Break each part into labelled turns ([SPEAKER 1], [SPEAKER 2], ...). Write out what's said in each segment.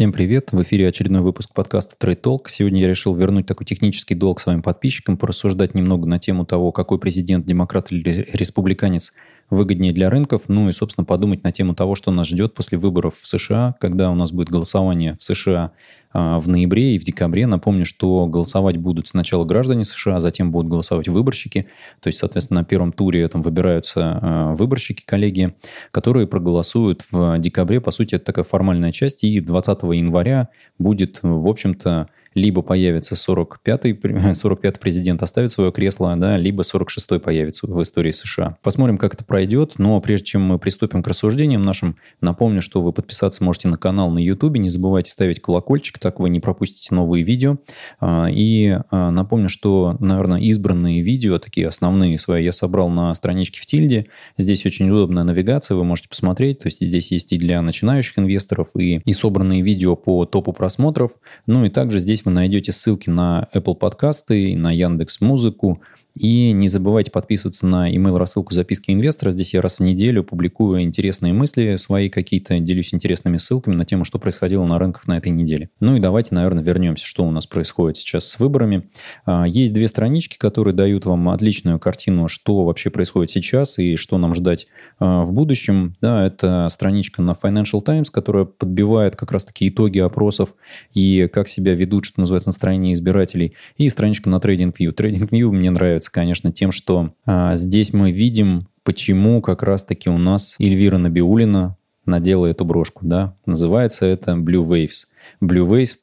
[SPEAKER 1] Всем привет! В эфире очередной выпуск подкаста Trade Talk. Сегодня я решил вернуть такой технический долг своим подписчикам, порассуждать немного на тему того, какой президент, демократ или республиканец выгоднее для рынков, ну и, собственно, подумать на тему того, что нас ждет после выборов в США, когда у нас будет голосование в США в ноябре и в декабре. Напомню, что голосовать будут сначала граждане США, а затем будут голосовать выборщики. То есть, соответственно, на первом туре там выбираются а, выборщики, коллеги, которые проголосуют в декабре. По сути, это такая формальная часть. И 20 января будет, в общем-то, либо появится 45-й 45 президент оставит свое кресло, да, либо 46-й появится в истории США. Посмотрим, как это пройдет, но прежде чем мы приступим к рассуждениям нашим, напомню, что вы подписаться можете на канал на YouTube, не забывайте ставить колокольчик, так вы не пропустите новые видео. А, и а, напомню, что, наверное, избранные видео, такие основные свои, я собрал на страничке в Тильде. Здесь очень удобная навигация, вы можете посмотреть, то есть здесь есть и для начинающих инвесторов, и, и собранные видео по топу просмотров, ну и также здесь Здесь вы найдете ссылки на Apple подкасты, на Яндекс Музыку, и не забывайте подписываться на email рассылку записки инвестора. Здесь я раз в неделю публикую интересные мысли свои какие-то, делюсь интересными ссылками на тему, что происходило на рынках на этой неделе. Ну и давайте, наверное, вернемся, что у нас происходит сейчас с выборами. А, есть две странички, которые дают вам отличную картину, что вообще происходит сейчас и что нам ждать а, в будущем. Да, это страничка на Financial Times, которая подбивает как раз-таки итоги опросов и как себя ведут, что называется, настроение избирателей. И страничка на TradingView. TradingView мне нравится нравится, конечно, тем, что а, здесь мы видим, почему как раз-таки у нас Эльвира Набиулина надела эту брошку, да. Называется это Blue Waves. Blue Waves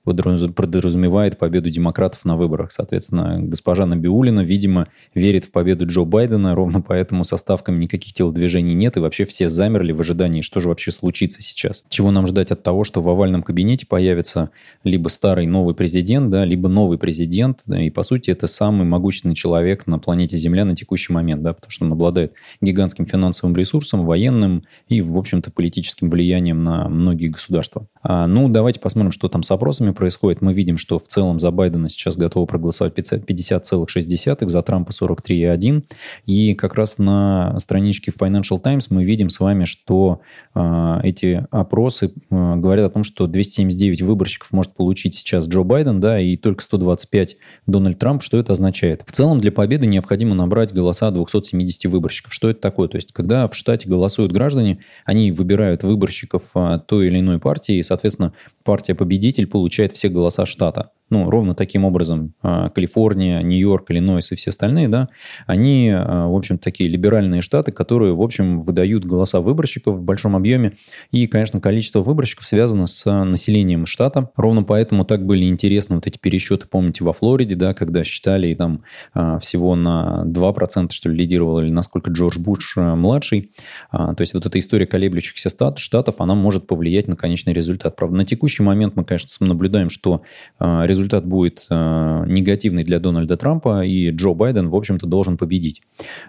[SPEAKER 1] подразумевает победу демократов на выборах. Соответственно, госпожа Набиулина, видимо, верит в победу Джо Байдена, ровно поэтому со ставками никаких телодвижений нет, и вообще все замерли в ожидании, что же вообще случится сейчас. Чего нам ждать от того, что в овальном кабинете появится либо старый новый президент, да, либо новый президент, да, и по сути это самый могущественный человек на планете Земля на текущий момент, да, потому что он обладает гигантским финансовым ресурсом, военным и, в общем-то, политическим влиянием на многие государства. А, ну, давайте посмотрим, что там с опросами происходит. Мы видим, что в целом за Байдена сейчас готовы проголосовать 50,6, за Трампа 43,1. И как раз на страничке Financial Times мы видим с вами, что э, эти опросы э, говорят о том, что 279 выборщиков может получить сейчас Джо Байден, да, и только 125 Дональд Трамп. Что это означает? В целом для победы необходимо набрать голоса 270 выборщиков. Что это такое? То есть, когда в штате голосуют граждане, они выбирают выборщиков а, той или иной партии, и, соответственно, партия победитель получает все голоса штата ну, ровно таким образом а, Калифорния, Нью-Йорк, Иллинойс и все остальные, да, они, а, в общем, такие либеральные штаты, которые, в общем, выдают голоса выборщиков в большом объеме. И, конечно, количество выборщиков связано с населением штата. Ровно поэтому так были интересны вот эти пересчеты, помните, во Флориде, да, когда считали и там а, всего на 2%, что ли, лидировал, или насколько Джордж Буш младший. То есть вот эта история колеблющихся штатов, она может повлиять на конечный результат. Правда, на текущий момент мы, конечно, наблюдаем, что результат результат будет э, негативный для Дональда Трампа, и Джо Байден, в общем-то, должен победить.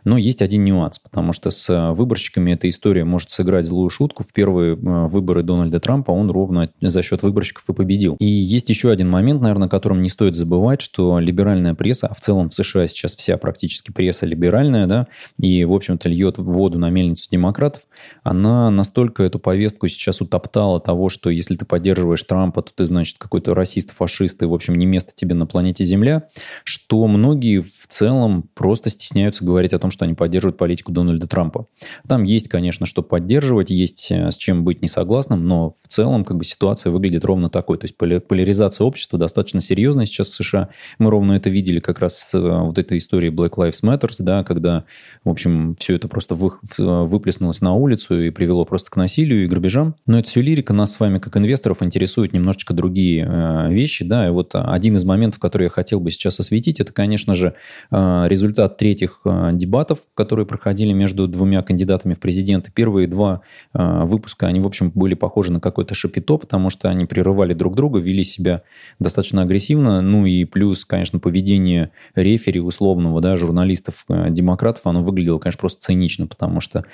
[SPEAKER 1] Но есть один нюанс, потому что с э, выборщиками эта история может сыграть злую шутку. В первые э, выборы Дональда Трампа он ровно за счет выборщиков и победил. И есть еще один момент, наверное, о котором не стоит забывать, что либеральная пресса, а в целом в США сейчас вся практически пресса либеральная, да, и, в общем-то, льет воду на мельницу демократов, она настолько эту повестку сейчас утоптала того, что если ты поддерживаешь Трампа, то ты, значит, какой-то расист, фашист, и, в общем, не место тебе на планете Земля, что многие в целом просто стесняются говорить о том, что они поддерживают политику Дональда Трампа. Там есть, конечно, что поддерживать, есть э, с чем быть не согласным, но в целом как бы ситуация выглядит ровно такой. То есть поляризация общества достаточно серьезная сейчас в США. Мы ровно это видели как раз с э, вот этой историей Black Lives Matter, да, когда, в общем, все это просто вы, выплеснулось на улицу и привело просто к насилию и грабежам. Но это все лирика. Нас с вами, как инвесторов, интересуют немножечко другие э, вещи. Да, и вот один из моментов, который я хотел бы сейчас осветить, это, конечно же, э, результат третьих э, дебатов, которые проходили между двумя кандидатами в президенты. Первые два э, выпуска, они, в общем, были похожи на какой-то шапито, потому что они прерывали друг друга, вели себя достаточно агрессивно. Ну и плюс, конечно, поведение рефери условного, да, журналистов, демократов, оно выглядело, конечно, просто цинично, потому что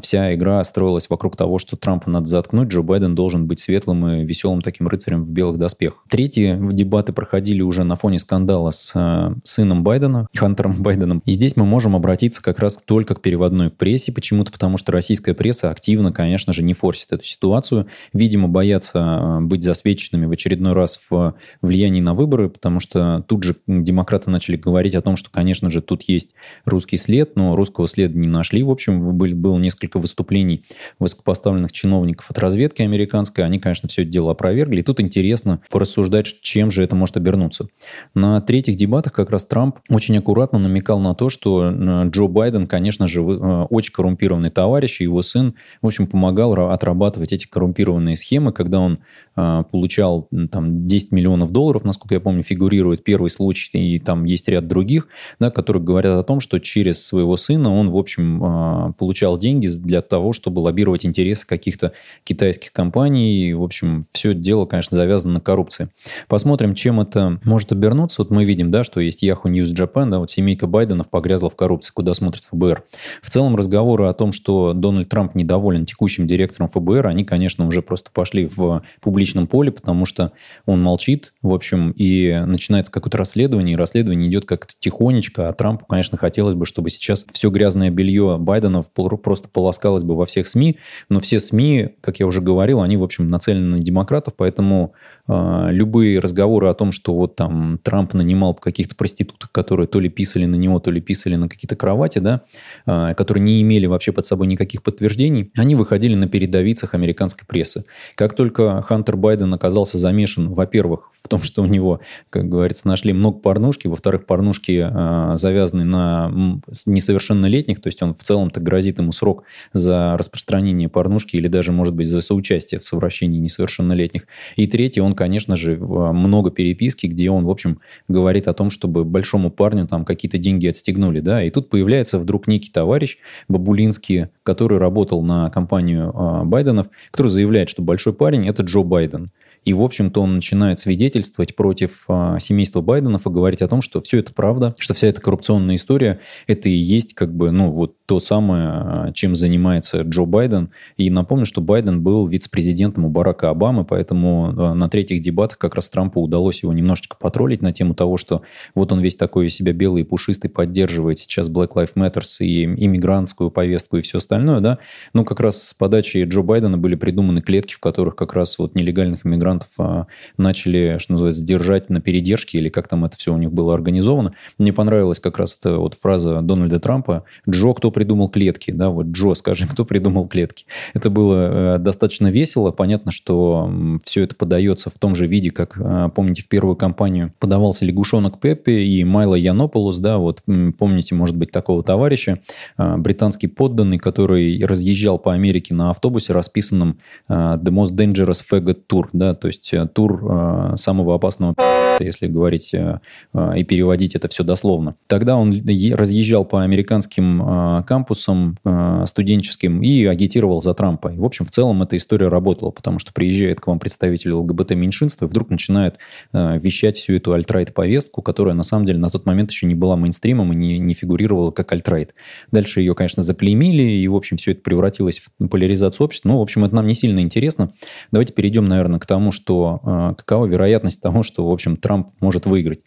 [SPEAKER 1] вся игра строилась вокруг того, что Трампа надо заткнуть, Джо Байден должен быть светлым и веселым таким рыцарем в белых доспехах. Третьи дебаты проходили уже на фоне скандала с э, сыном Байдена, Хантером Байденом. И здесь мы можем обратиться как раз только к переводной прессе, почему-то потому, что российская пресса активно, конечно же, не форсит эту ситуацию. Видимо, боятся э, быть засвеченными в очередной раз в влиянии на выборы, потому что тут же демократы начали говорить о том, что, конечно же, тут есть русский след, но русского следа не нашли. В общем, были, было несколько выступлений высокопоставленных чиновников от разведки американской. Они, конечно, все это дело опровергли. И тут интересно порассуждать, чем же это может обернуться. На третьих дебатах как раз Трамп очень аккуратно намекал на то, что э, Джо Байден, конечно же, э, очень коррумпированный товарищ, и его сын, в общем, помогал отрабатывать эти коррумпированные схемы, когда он получал там 10 миллионов долларов, насколько я помню, фигурирует первый случай, и там есть ряд других, да, которые говорят о том, что через своего сына он, в общем, получал деньги для того, чтобы лоббировать интересы каких-то китайских компаний. И, в общем, все дело, конечно, завязано на коррупции. Посмотрим, чем это может обернуться. Вот мы видим, да, что есть Yahoo News Japan, да, вот семейка Байденов погрязла в коррупции, куда смотрит ФБР. В целом разговоры о том, что Дональд Трамп недоволен текущим директором ФБР, они, конечно, уже просто пошли в публичном поле, потому что он молчит, в общем, и начинается какое-то расследование, и расследование идет как-то тихонечко, а Трампу, конечно, хотелось бы, чтобы сейчас все грязное белье Байденов просто полоскалось бы во всех СМИ, но все СМИ, как я уже говорил, они, в общем, нацелены на демократов, поэтому э, любые разговоры о том, что вот там Трамп нанимал каких-то проституток, которые то ли писали на него, то ли писали на какие-то кровати, да, э, которые не имели вообще под собой никаких подтверждений, они выходили на передовицах американской прессы. Как только Хантер Байден оказался замешан, во-первых, в том, что у него, как говорится, нашли много порнушки, во-вторых, порнушки э, завязаны на несовершеннолетних, то есть он в целом-то грозит ему срок за распространение порнушки или даже, может быть, за соучастие в совращении несовершеннолетних. И третье, он, конечно же, много переписки, где он, в общем, говорит о том, чтобы большому парню там какие-то деньги отстегнули, да, и тут появляется вдруг некий товарищ Бабулинский, который работал на компанию э, Байденов, который заявляет, что большой парень – это Джо Байден. И, в общем-то, он начинает свидетельствовать против а, семейства Байденов и говорить о том, что все это правда, что вся эта коррупционная история, это и есть как бы, ну, вот то самое, а, чем занимается Джо Байден. И напомню, что Байден был вице-президентом у Барака Обамы, поэтому а, на третьих дебатах как раз Трампу удалось его немножечко потроллить на тему того, что вот он весь такой себя белый и пушистый, поддерживает сейчас Black Lives Matter и иммигрантскую повестку и все остальное, да. Ну, как раз с подачи Джо Байдена были придуманы клетки, в которых как раз вот нелегальных иммигрантов мигрантов а, начали, что называется, держать на передержке, или как там это все у них было организовано. Мне понравилась как раз эта вот фраза Дональда Трампа «Джо, кто придумал клетки?» Да, вот Джо, скажи, кто придумал клетки? Это было э, достаточно весело. Понятно, что все это подается в том же виде, как, э, помните, в первую кампанию подавался лягушонок Пеппи и Майло Янополус, да, вот помните, может быть, такого товарища, э, британский подданный, который разъезжал по Америке на автобусе, расписанном The Most Dangerous Faggot Tour, да, то есть тур самого опасного если говорить и переводить это все дословно. Тогда он разъезжал по американским кампусам студенческим и агитировал за Трампа. И, в общем, в целом эта история работала, потому что приезжает к вам представитель ЛГБТ-меньшинства и вдруг начинает вещать всю эту альтрайт-повестку, которая на самом деле на тот момент еще не была мейнстримом и не, не фигурировала как альтрайт. Дальше ее, конечно, заклеймили, и, в общем, все это превратилось в поляризацию общества. Ну, в общем, это нам не сильно интересно. Давайте перейдем, наверное, к тому, что э, какова вероятность того, что, в общем, Трамп может выиграть.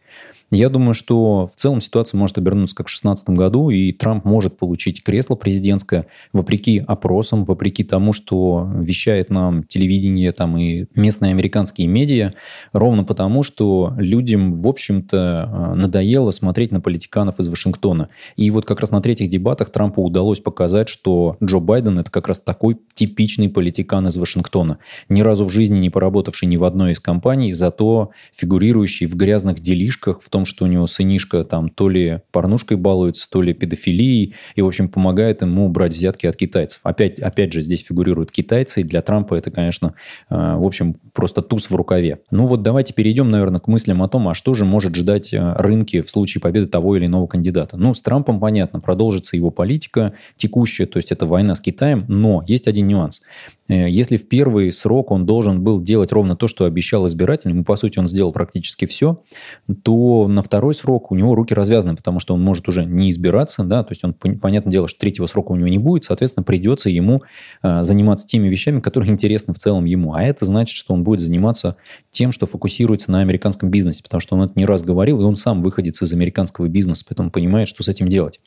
[SPEAKER 1] Я думаю, что в целом ситуация может обернуться как в 2016 году, и Трамп может получить кресло президентское вопреки опросам, вопреки тому, что вещает нам телевидение там, и местные американские медиа, ровно потому, что людям, в общем-то, э, надоело смотреть на политиканов из Вашингтона. И вот как раз на третьих дебатах Трампу удалось показать, что Джо Байден – это как раз такой типичный политикан из Вашингтона. Ни разу в жизни не поработавший ни в одной из компаний, зато фигурирующий в грязных делишках, в том, что у него сынишка там то ли порнушкой балуется, то ли педофилией, и, в общем, помогает ему брать взятки от китайцев. Опять, опять же, здесь фигурируют китайцы, и для Трампа это, конечно, э, в общем, просто туз в рукаве. Ну вот давайте перейдем, наверное, к мыслям о том, а что же может ждать э, рынки в случае победы того или иного кандидата. Ну, с Трампом, понятно, продолжится его политика текущая, то есть это война с Китаем, но есть один нюанс. Э, если в первый срок он должен был делать ровно то, что обещал избирателям, и, по сути, он сделал практически все, то на второй срок у него руки развязаны, потому что он может уже не избираться, да, то есть он, понятное дело, что третьего срока у него не будет, соответственно, придется ему э, заниматься теми вещами, которые интересны в целом ему. А это значит, что он будет заниматься тем, что фокусируется на американском бизнесе, потому что он это не раз говорил, и он сам выходит из американского бизнеса, поэтому понимает, что с этим делать.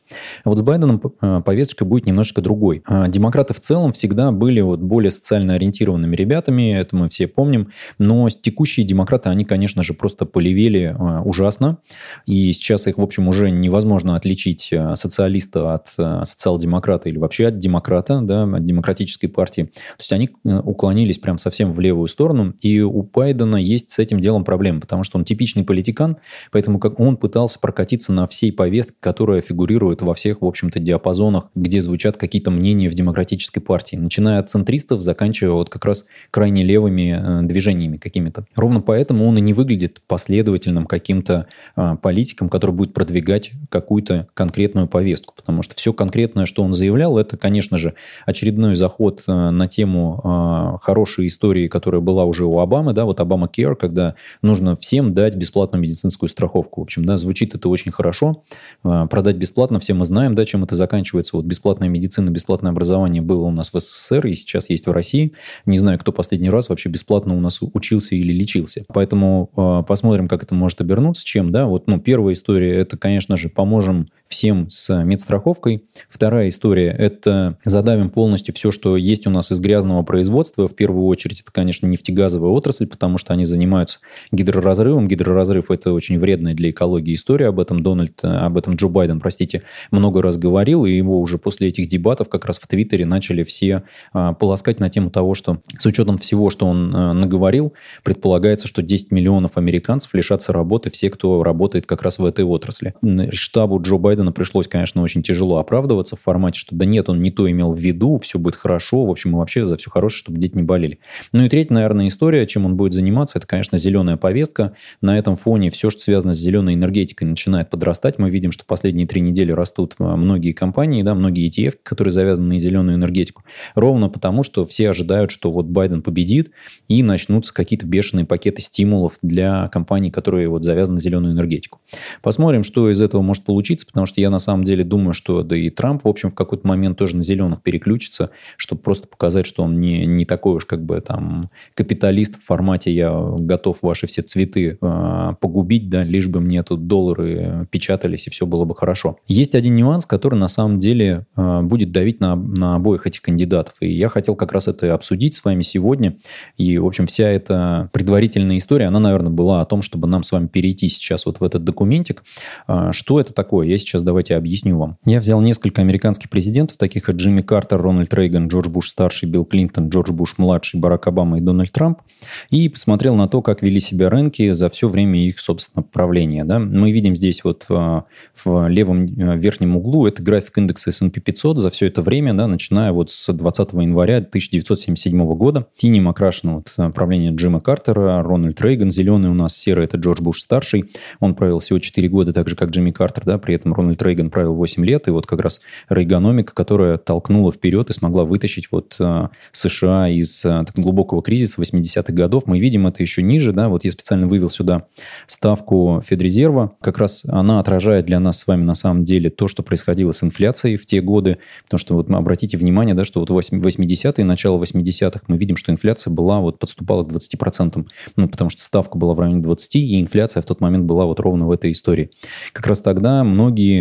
[SPEAKER 1] А вот с Байденом э, повесточка будет немножечко другой. А демократы в целом всегда были вот более социально ориентированными ребятами, это мы все помним, но текущие демократы, они, конечно же, просто полевели э, ужасно, и сейчас их, в общем, уже невозможно отличить э, социалиста от социал-демократа или вообще от демократа, да, от демократической партии. То есть они уклонились прям совсем в левую сторону, и у Байдена есть с этим делом проблемы, потому что он типичный политикан, поэтому как он пытался прокатиться на всей повестке, которая фигурирует во всех, в общем-то, диапазонах, где звучат какие-то мнения в демократической партии, начиная от центристов, заканчивая вот как раз крайне левыми э, движениями какими-то. Ровно поэтому он и не выглядит последовательным каким-то э, политиком, который будет продвигать какую-то конкретную повестку, потому что все конкретное, что он заявлял, это, конечно же, очередной заход э, на тему э, хорошей истории, которая была уже у Обамы, да, вот Обама Care, когда нужно всем дать бесплатную медицинскую страховку. В общем, да, звучит это очень хорошо. А, продать бесплатно, все мы знаем, да, чем это заканчивается. Вот бесплатная медицина, бесплатное образование было у нас в СССР и сейчас есть в России. Не знаю, кто последний раз вообще бесплатно у нас учился или лечился. Поэтому э, посмотрим, как это может обернуться. Чем, да, вот, ну, первая история, это, конечно же, поможем всем с медстраховкой. Вторая история – это задавим полностью все, что есть у нас из грязного производства. В первую очередь, это, конечно, нефтегазовая отрасль, потому что они занимаются гидроразрывом. Гидроразрыв – это очень вредная для экологии история. Об этом Дональд, об этом Джо Байден, простите, много раз говорил, и его уже после этих дебатов как раз в Твиттере начали все а, полоскать на тему того, что с учетом всего, что он а, наговорил, предполагается, что 10 миллионов американцев лишатся работы, все, кто работает как раз в этой отрасли. Штабу Джо Байдена Байдена пришлось, конечно, очень тяжело оправдываться в формате, что да нет, он не то имел в виду, все будет хорошо, в общем, мы вообще за все хорошее, чтобы дети не болели. Ну и третья, наверное, история, чем он будет заниматься, это, конечно, зеленая повестка. На этом фоне все, что связано с зеленой энергетикой, начинает подрастать. Мы видим, что последние три недели растут а, многие компании, да, многие ETF, которые завязаны на зеленую энергетику. Ровно потому, что все ожидают, что вот Байден победит, и начнутся какие-то бешеные пакеты стимулов для компаний, которые вот завязаны на зеленую энергетику. Посмотрим, что из этого может получиться, потому что я на самом деле думаю, что да и Трамп, в общем, в какой-то момент тоже на зеленых переключится, чтобы просто показать, что он не, не такой уж как бы там капиталист в формате «я готов ваши все цветы э, погубить, да, лишь бы мне тут доллары печатались, и все было бы хорошо». Есть один нюанс, который на самом деле э, будет давить на, на обоих этих кандидатов. И я хотел как раз это обсудить с вами сегодня. И, в общем, вся эта предварительная история, она, наверное, была о том, чтобы нам с вами перейти сейчас вот в этот документик. Э, что это такое? Я сейчас давайте объясню вам. Я взял несколько американских президентов, таких как Джимми Картер, Рональд Рейган, Джордж Буш-старший, Билл Клинтон, Джордж Буш-младший, Барак Обама и Дональд Трамп, и посмотрел на то, как вели себя рынки за все время их, собственно, правления. Да? Мы видим здесь вот в, в левом э, верхнем углу, это график индекса S&P 500 за все это время, да, начиная вот с 20 января 1977 года. Синим окрашено вот правление Джима Картера, Рональд Рейган, зеленый у нас серый, это Джордж Буш-старший. Он провел всего 4 года, так же, как Джимми Картер, да, при этом Рональд Рональд Рейган правил 8 лет, и вот как раз рейгономика, которая толкнула вперед и смогла вытащить вот э, США из э, глубокого кризиса 80-х годов. Мы видим это еще ниже, да, вот я специально вывел сюда ставку Федрезерва, как раз она отражает для нас с вами на самом деле то, что происходило с инфляцией в те годы, потому что вот обратите внимание, да, что вот 80-е, начало 80-х мы видим, что инфляция была, вот подступала к 20%, ну, потому что ставка была в районе 20, и инфляция в тот момент была вот ровно в этой истории. Как раз тогда многие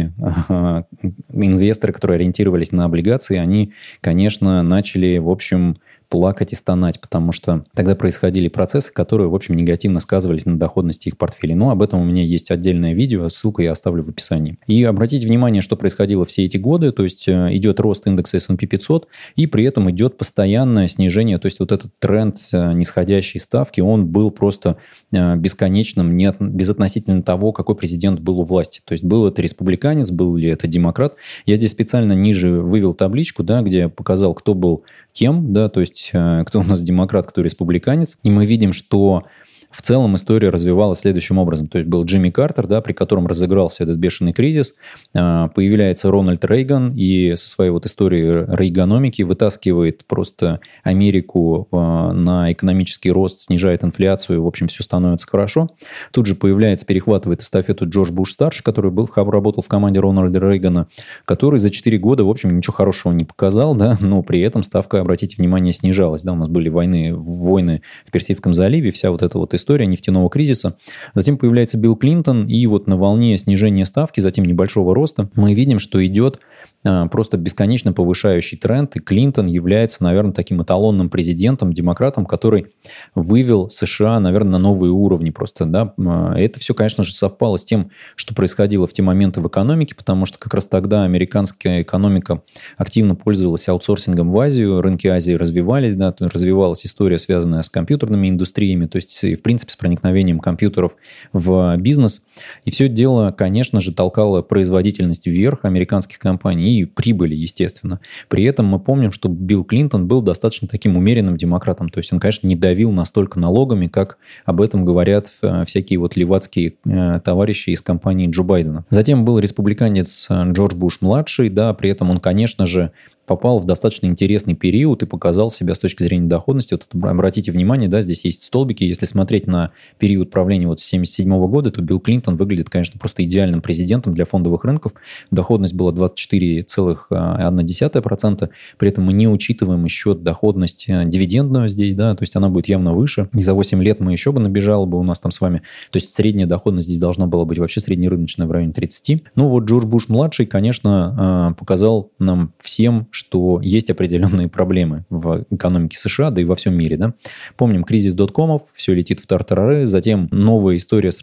[SPEAKER 1] инвесторы, которые ориентировались на облигации, они, конечно, начали, в общем, плакать и стонать, потому что тогда происходили процессы, которые, в общем, негативно сказывались на доходности их портфелей. Но об этом у меня есть отдельное видео, ссылку я оставлю в описании. И обратите внимание, что происходило все эти годы, то есть э, идет рост индекса S&P 500, и при этом идет постоянное снижение, то есть вот этот тренд э, нисходящей ставки, он был просто э, бесконечным, не от, безотносительно того, какой президент был у власти. То есть был это республиканец, был ли это демократ. Я здесь специально ниже вывел табличку, да, где показал, кто был кем, да, то есть кто у нас демократ, кто республиканец. И мы видим, что в целом история развивалась следующим образом. То есть был Джимми Картер, да, при котором разыгрался этот бешеный кризис, а, появляется Рональд Рейган и со своей вот историей рейгономики вытаскивает просто Америку а, на экономический рост, снижает инфляцию, в общем, все становится хорошо. Тут же появляется, перехватывает эстафету Джордж Буш-старший, который был, работал в команде Рональда Рейгана, который за 4 года, в общем, ничего хорошего не показал, да, но при этом ставка, обратите внимание, снижалась. Да, у нас были войны, войны в Персидском заливе, вся вот эта вот история нефтяного кризиса. Затем появляется Билл Клинтон, и вот на волне снижения ставки, затем небольшого роста, мы видим, что идет просто бесконечно повышающий тренд, и Клинтон является, наверное, таким эталонным президентом, демократом, который вывел США, наверное, на новые уровни просто, да. А, это все, конечно же, совпало с тем, что происходило в те моменты в экономике, потому что как раз тогда американская экономика активно пользовалась аутсорсингом в Азию, рынки Азии развивались, да, развивалась история, связанная с компьютерными индустриями, то есть, в принципе, с проникновением компьютеров в бизнес. И все это дело, конечно же, толкало производительность вверх американских компаний и прибыли, естественно. При этом мы помним, что Билл Клинтон был достаточно таким умеренным демократом, то есть он, конечно, не давил настолько налогами, как об этом говорят э, всякие вот левацкие э, товарищи из компании Джо Байдена. Затем был республиканец э, Джордж Буш-младший, да, при этом он, конечно же, попал в достаточно интересный период и показал себя с точки зрения доходности. Вот обратите внимание, да, здесь есть столбики. Если смотреть на период правления вот с 1977 года, то Билл Клинтон выглядит, конечно, просто идеальным президентом для фондовых рынков. Доходность была 24,1%. При этом мы не учитываем еще доходность э, дивидендную здесь, да, то есть она будет явно выше. И за 8 лет мы еще бы набежало бы у нас там с вами. То есть средняя доходность здесь должна была быть вообще среднерыночная в районе 30. Ну вот Джордж Буш-младший, конечно, э, показал нам всем, что есть определенные проблемы в экономике США, да и во всем мире. Да? Помним кризис доткомов, все летит в тартарары, затем новая история с,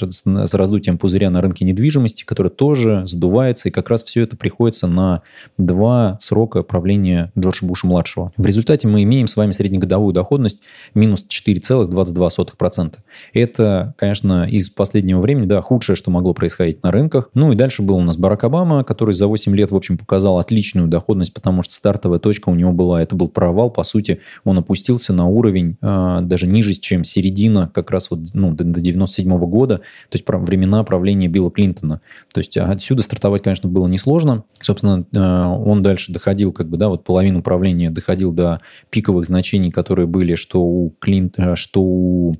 [SPEAKER 1] раздутием пузыря на рынке недвижимости, которая тоже сдувается, и как раз все это приходится на два срока правления Джорджа Буша-младшего. В результате мы имеем с вами среднегодовую доходность минус 4,22%. Это, конечно, из последнего времени, да, худшее, что могло происходить на рынках. Ну и дальше был у нас Барак Обама, который за 8 лет, в общем, показал отличную доходность, потому что стартовая точка у него была. Это был провал, по сути, он опустился на уровень э, даже ниже, чем середина как раз вот ну, до, до 97 -го года, то есть про, времена правления Билла Клинтона. То есть отсюда стартовать, конечно, было несложно. Собственно, э, он дальше доходил, как бы, да, вот половину правления доходил до пиковых значений, которые были что у Клинтона, что у а,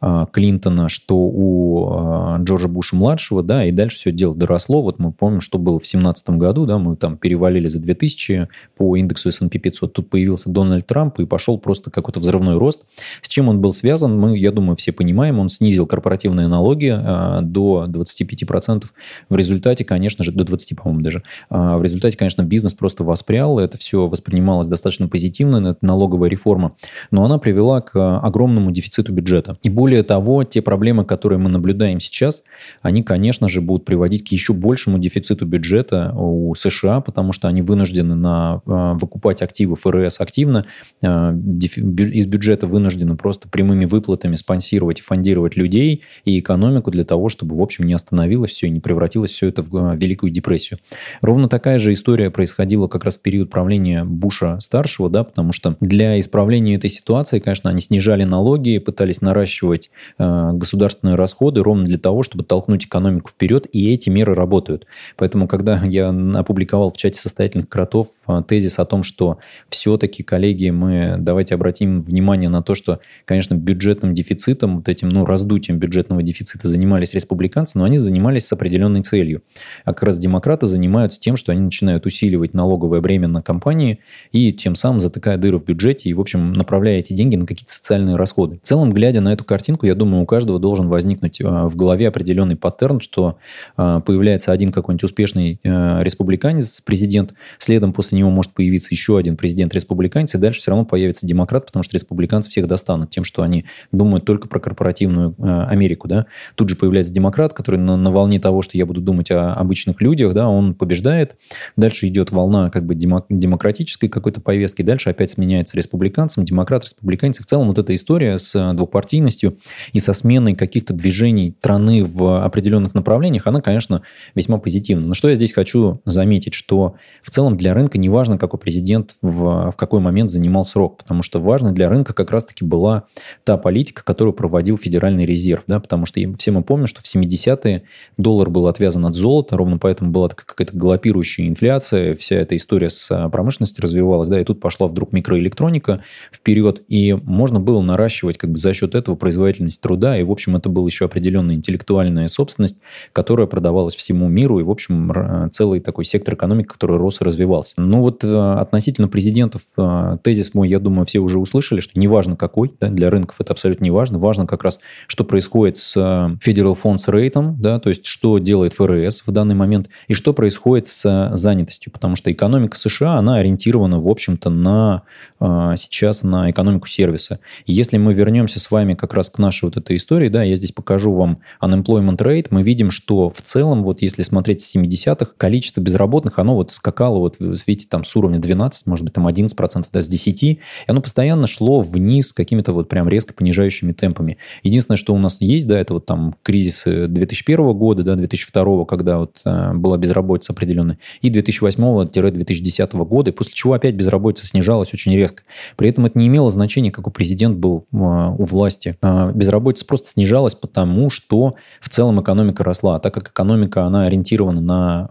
[SPEAKER 1] Клинтона, что у а, Джорджа Буша-младшего, да, и дальше все дело доросло. Вот мы помним, что было в 2017 году, да, мы там перевалили за 2000 по индексу S&P 500. Тут появился Дональд Трамп и пошел просто какой-то взрывной рост. С чем он был связан, мы, я думаю, все понимаем. Он снизил корпоративные налоги а, до 25%. В результате, конечно же, до 20, по-моему, даже. А, в результате, конечно, бизнес просто воспрял. Это все воспринималось достаточно позитивно, это налоговая реформа. Но она привела к огромному дефициту бюджета. И более более того, те проблемы, которые мы наблюдаем сейчас, они, конечно же, будут приводить к еще большему дефициту бюджета у США, потому что они вынуждены на, а, выкупать активы ФРС активно, а, из бюджета вынуждены просто прямыми выплатами спонсировать и фондировать людей и экономику для того, чтобы, в общем, не остановилось все и не превратилось все это в Великую депрессию. Ровно такая же история происходила как раз в период правления Буша-старшего, да, потому что для исправления этой ситуации, конечно, они снижали налоги, пытались наращивать увеличивать э, государственные расходы ровно для того, чтобы толкнуть экономику вперед, и эти меры работают. Поэтому, когда я опубликовал в чате состоятельных кротов э, тезис о том, что все-таки, коллеги, мы давайте обратим внимание на то, что, конечно, бюджетным дефицитом, вот этим, ну, раздутием бюджетного дефицита занимались республиканцы, но они занимались с определенной целью. А как раз демократы занимаются тем, что они начинают усиливать налоговое бремя на компании и тем самым затыкая дыры в бюджете и, в общем, направляя эти деньги на какие-то социальные расходы. В целом, глядя на эту картину, картинку, я думаю, у каждого должен возникнуть а, в голове определенный паттерн, что а, появляется один какой-нибудь успешный а, республиканец, президент, следом после него может появиться еще один президент-республиканец, и дальше все равно появится демократ, потому что республиканцы всех достанут тем, что они думают только про корпоративную Америку. Да? Тут же появляется демократ, который на, на волне того, что я буду думать о обычных людях, да, он побеждает. Дальше идет волна как бы демократической какой-то повестки, дальше опять сменяется республиканцем, демократ, республиканец. В целом вот эта история с двухпартийностью, и со сменой каких-то движений страны в определенных направлениях, она, конечно, весьма позитивна. Но что я здесь хочу заметить, что в целом для рынка не важно, какой президент в, в какой момент занимал срок, потому что важно для рынка как раз-таки была та политика, которую проводил Федеральный резерв, да, потому что все мы помним, что в 70-е доллар был отвязан от золота, ровно поэтому была какая-то галопирующая инфляция, вся эта история с а, промышленностью развивалась, да, и тут пошла вдруг микроэлектроника вперед, и можно было наращивать как бы за счет этого производительность труда, и, в общем, это была еще определенная интеллектуальная собственность, которая продавалась всему миру, и, в общем, целый такой сектор экономики, который рос и развивался. Ну вот э, относительно президентов э, тезис мой, я думаю, все уже услышали, что неважно какой, да, для рынков это абсолютно не важно, важно как раз, что происходит с э, Federal Funds Rate, да, то есть что делает ФРС в данный момент, и что происходит с занятостью, потому что экономика США, она ориентирована, в общем-то, на сейчас на экономику сервиса. если мы вернемся с вами как раз к нашей вот этой истории, да, я здесь покажу вам unemployment rate, мы видим, что в целом, вот если смотреть с 70-х, количество безработных, оно вот скакало, вот видите, там с уровня 12, может быть, там 11%, да, с 10, и оно постоянно шло вниз какими-то вот прям резко понижающими темпами. Единственное, что у нас есть, да, это вот там кризис 2001 года, да, 2002, когда вот э, была безработица определенная, и 2008-2010 года, и после чего опять безработица снижалась очень резко. При этом это не имело значения, какой президент был э, у власти. Э, безработица просто снижалась, потому что в целом экономика росла. А так как экономика, она ориентирована на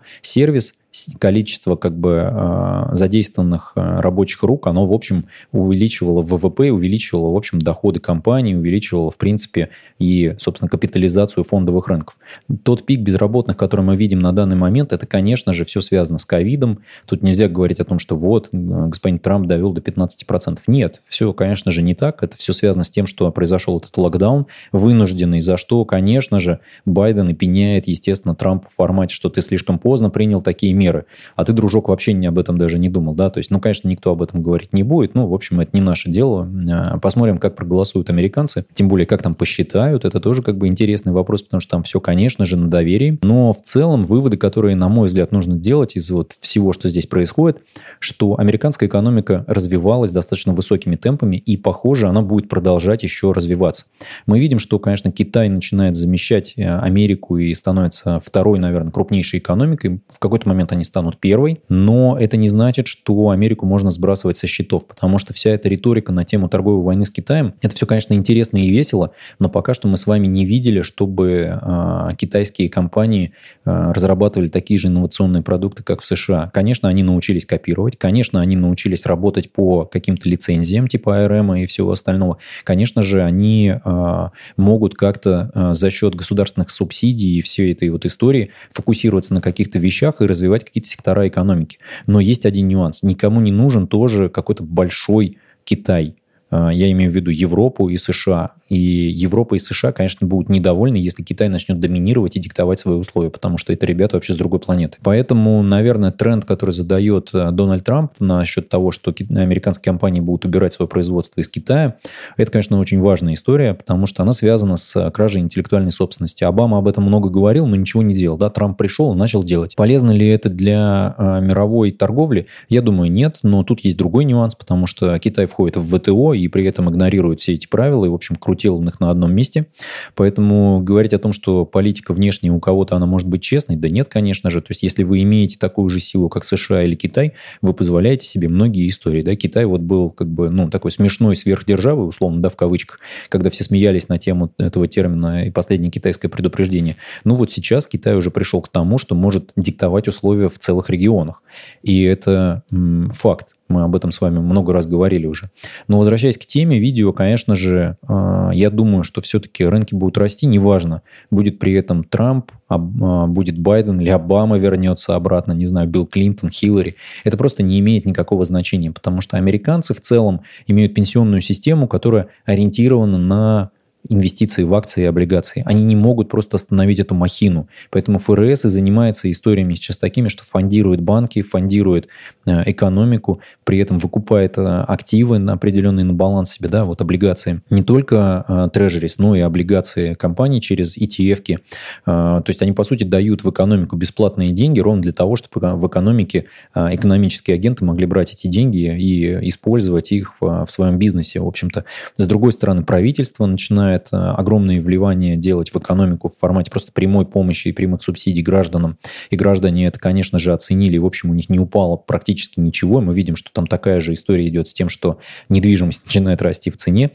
[SPEAKER 1] э, сервис, количество как бы а, задействованных а, рабочих рук, оно, в общем, увеличивало ВВП, увеличивало, в общем, доходы компании, увеличивало, в принципе, и, собственно, капитализацию фондовых рынков. Тот пик безработных, который мы видим на данный момент, это, конечно же, все связано с ковидом. Тут нельзя говорить о том, что вот, господин Трамп довел до 15%. Нет, все, конечно же, не так. Это все связано с тем, что произошел этот локдаун вынужденный, за что, конечно же, Байден и пеняет, естественно, Трамп в формате, что ты слишком поздно принял такие меры. А ты, дружок, вообще не об этом даже не думал, да? То есть, ну, конечно, никто об этом говорить не будет. Ну, в общем, это не наше дело. А, посмотрим, как проголосуют американцы. Тем более, как там посчитают. Это тоже как бы интересный вопрос, потому что там все, конечно же, на доверии. Но в целом выводы, которые, на мой взгляд, нужно делать из вот всего, что здесь происходит, что американская экономика развивалась достаточно высокими темпами, и, похоже, она будет продолжать еще развиваться. Мы видим, что, конечно, Китай начинает замещать э, Америку и становится второй, наверное, крупнейшей экономикой. В какой-то момент они станут первой, но это не значит, что Америку можно сбрасывать со счетов, потому что вся эта риторика на тему торговой войны с Китаем, это все, конечно, интересно и весело, но пока что мы с вами не видели, чтобы э, китайские компании э, разрабатывали такие же инновационные продукты, как в США. Конечно, они научились копировать, конечно, они научились работать по каким-то лицензиям типа ARM и всего остального. Конечно же, они э, могут как-то э, за счет государственных субсидий и всей этой вот истории фокусироваться на каких-то вещах и развивать какие-то сектора экономики. Но есть один нюанс. Никому не нужен тоже какой-то большой Китай. А, я имею в виду Европу и США. И Европа и США, конечно, будут недовольны, если Китай начнет доминировать и диктовать свои условия, потому что это ребята вообще с другой планеты. Поэтому, наверное, тренд, который задает э, Дональд Трамп насчет того, что американские компании будут убирать свое производство из Китая, это, конечно, очень важная история, потому что она связана с кражей интеллектуальной собственности. Обама об этом много говорил, но ничего не делал. Да? Трамп пришел и начал делать. Полезно ли это для э, мировой торговли? Я думаю, нет, но тут есть другой нюанс, потому что Китай входит в ВТО и при этом игнорирует все эти правила и, в общем, крутит их на одном месте. Поэтому говорить о том, что политика внешняя у кого-то, она может быть честной, да нет, конечно же. То есть, если вы имеете такую же силу, как США или Китай, вы позволяете себе многие истории. Да? Китай вот был как бы, ну, такой смешной сверхдержавой, условно, да, в кавычках, когда все смеялись на тему этого термина и последнее китайское предупреждение. Ну, вот сейчас Китай уже пришел к тому, что может диктовать условия в целых регионах. И это м, факт. Мы об этом с вами много раз говорили уже. Но возвращаясь к теме видео, конечно же, а, я думаю, что все-таки рынки будут расти, неважно, будет при этом Трамп, а, будет Байден или Обама вернется обратно, не знаю, Билл Клинтон, Хиллари. Это просто не имеет никакого значения, потому что американцы в целом имеют пенсионную систему, которая ориентирована на инвестиции в акции и облигации. Они не могут просто остановить эту махину. Поэтому ФРС и занимается историями сейчас такими, что фондирует банки, фондирует э, экономику, при этом выкупает э, активы на определенные на баланс себе, да, вот облигации. Не только трежерис, но и облигации компаний через ETF-ки. То есть они, по сути, дают в экономику бесплатные деньги ровно для того, чтобы в экономике экономические агенты могли брать эти деньги и использовать их в своем бизнесе, в общем-то. С другой стороны, правительство начинает э, огромные вливания делать в экономику в формате просто прямой помощи и прямых субсидий гражданам. И граждане это, конечно же, оценили. В общем, у них не упало практически ничего. Мы видим, что там такая же история идет с тем, что недвижимость начинает расти в цене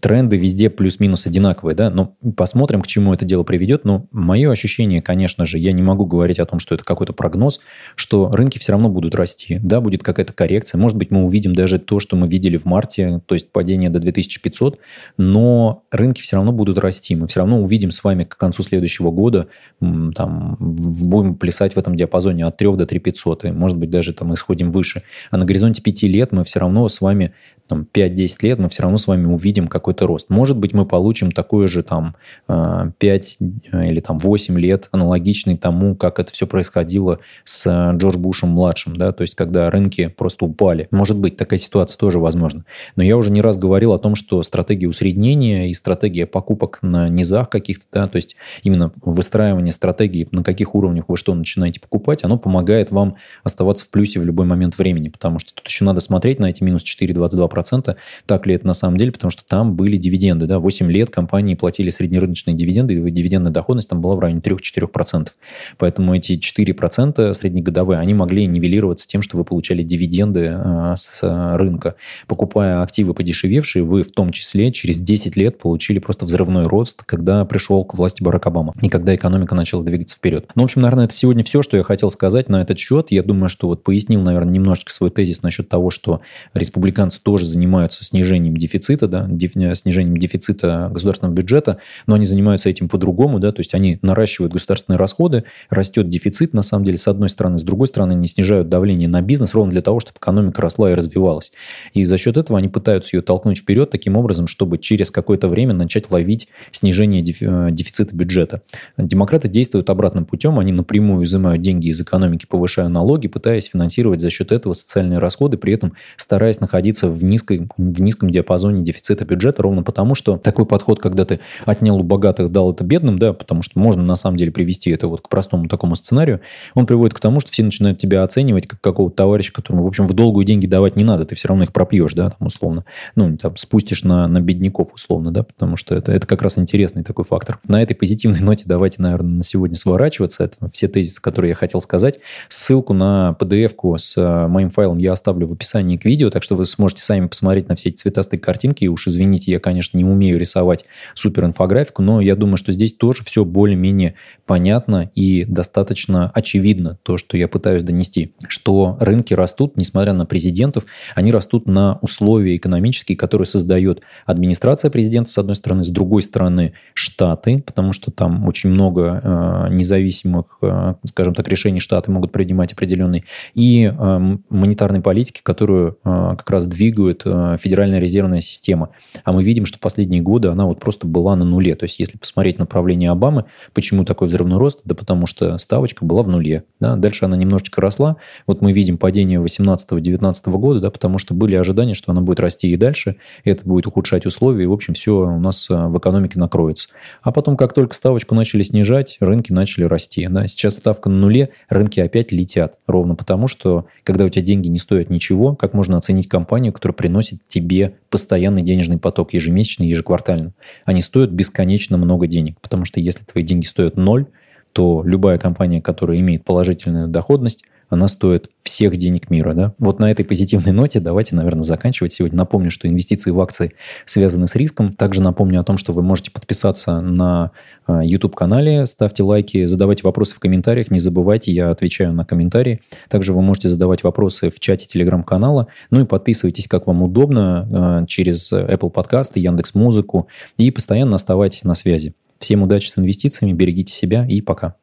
[SPEAKER 1] тренды везде плюс-минус одинаковые, да, но посмотрим, к чему это дело приведет. Но мое ощущение, конечно же, я не могу говорить о том, что это какой-то прогноз, что рынки все равно будут расти. Да, будет какая-то коррекция. Может быть, мы увидим даже то, что мы видели в марте, то есть падение до 2500, но рынки все равно будут расти. Мы все равно увидим с вами к концу следующего года, там, будем плясать в этом диапазоне от 3 до 3500, и, может быть, даже там исходим выше. А на горизонте 5 лет мы все равно с вами там, 5-10 лет мы все равно с вами увидим какой-то рост. Может быть, мы получим такой же там 5 э, или там 8 лет, аналогичный тому, как это все происходило с э, Джордж Бушем младшим, да, то есть когда рынки просто упали. Может быть, такая ситуация тоже возможна. Но я уже не раз говорил о том, что стратегия усреднения и стратегия покупок на низах каких-то, да, то есть именно выстраивание стратегии, на каких уровнях вы что начинаете покупать, оно помогает вам оставаться в плюсе в любой момент времени, потому что тут еще надо смотреть на эти минус 4,22%, 2%. Так ли это на самом деле? Потому что там были дивиденды. Да? 8 лет компании платили среднерыночные дивиденды, и дивидендная доходность там была в районе 3-4%. Поэтому эти 4% среднегодовые, они могли нивелироваться тем, что вы получали дивиденды а, с а, рынка. Покупая активы подешевевшие, вы в том числе через 10 лет получили просто взрывной рост, когда пришел к власти Барак Обама и когда экономика начала двигаться вперед. Ну, в общем, наверное, это сегодня все, что я хотел сказать на этот счет. Я думаю, что вот пояснил, наверное, немножечко свой тезис насчет того, что республиканцы тоже занимаются снижением дефицита, да, снижением дефицита государственного бюджета, но они занимаются этим по-другому, да, то есть они наращивают государственные расходы, растет дефицит, на самом деле, с одной стороны, с другой стороны, они снижают давление на бизнес ровно для того, чтобы экономика росла и развивалась. И за счет этого они пытаются ее толкнуть вперед таким образом, чтобы через какое-то время начать ловить снижение э, дефицита бюджета. Демократы действуют обратным путем, они напрямую изымают деньги из экономики, повышая налоги, пытаясь финансировать за счет этого социальные расходы, при этом стараясь находиться в низкой, в низком диапазоне дефицита бюджета, ровно потому, что такой подход, когда ты отнял у богатых, дал это бедным, да, потому что можно на самом деле привести это вот к простому такому сценарию, он приводит к тому, что все начинают тебя оценивать как какого-то товарища, которому, в общем, в долгую деньги давать не надо, ты все равно их пропьешь, да, там, условно. Ну, там, спустишь на, на бедняков, условно, да, потому что это, это как раз интересный такой фактор. На этой позитивной ноте давайте, наверное, на сегодня сворачиваться. Это все тезисы, которые я хотел сказать. Ссылку на PDF-ку с э, моим файлом я оставлю в описании к видео, так что вы сможете сами посмотреть на все эти цветастые картинки. И уж извините, я, конечно, не умею рисовать супер инфографику, но я думаю, что здесь тоже все более-менее понятно и достаточно очевидно то, что я пытаюсь донести, что рынки растут, несмотря на президентов, они растут на условия экономические, которые создает администрация президента, с одной стороны, с другой стороны, штаты, потому что там очень много э, независимых, э, скажем так, решений штаты могут принимать определенные, и э, монетарной политики, которую э, как раз двигают э, Федеральная резервная система. А мы видим, что последние годы она вот просто была на нуле. То есть, если посмотреть направление Обамы, почему такой взрывной рост? Да потому что ставочка была в нуле. Да? Дальше она немножечко росла. Вот мы видим падение 18-19 года, да, потому что были ожидания, что она будет расти и дальше. Это будет ухудшать условия. И, в общем, все у нас э, в экономике накроется. А потом, как только ставочку начали снижать, рынки начали расти. Да? Сейчас ставка на нуле, рынки опять летят. Ровно потому, что когда у тебя деньги не стоят ничего, как можно оценить компанию, которая приносит тебе постоянный денежный поток ежемесячный, ежеквартально. Они стоят бесконечно много денег, потому что если твои деньги стоят ноль, то любая компания, которая имеет положительную доходность, она стоит всех денег мира. Да? Вот на этой позитивной ноте давайте, наверное, заканчивать сегодня. Напомню, что инвестиции в акции связаны с риском. Также напомню о том, что вы можете подписаться на а, YouTube-канале, ставьте лайки, задавайте вопросы в комментариях. Не забывайте, я отвечаю на комментарии. Также вы можете задавать вопросы в чате телеграм-канала. Ну и подписывайтесь, как вам удобно, а, через Apple Podcast, Яндекс Музыку. И постоянно оставайтесь на связи. Всем удачи с инвестициями, берегите себя и пока.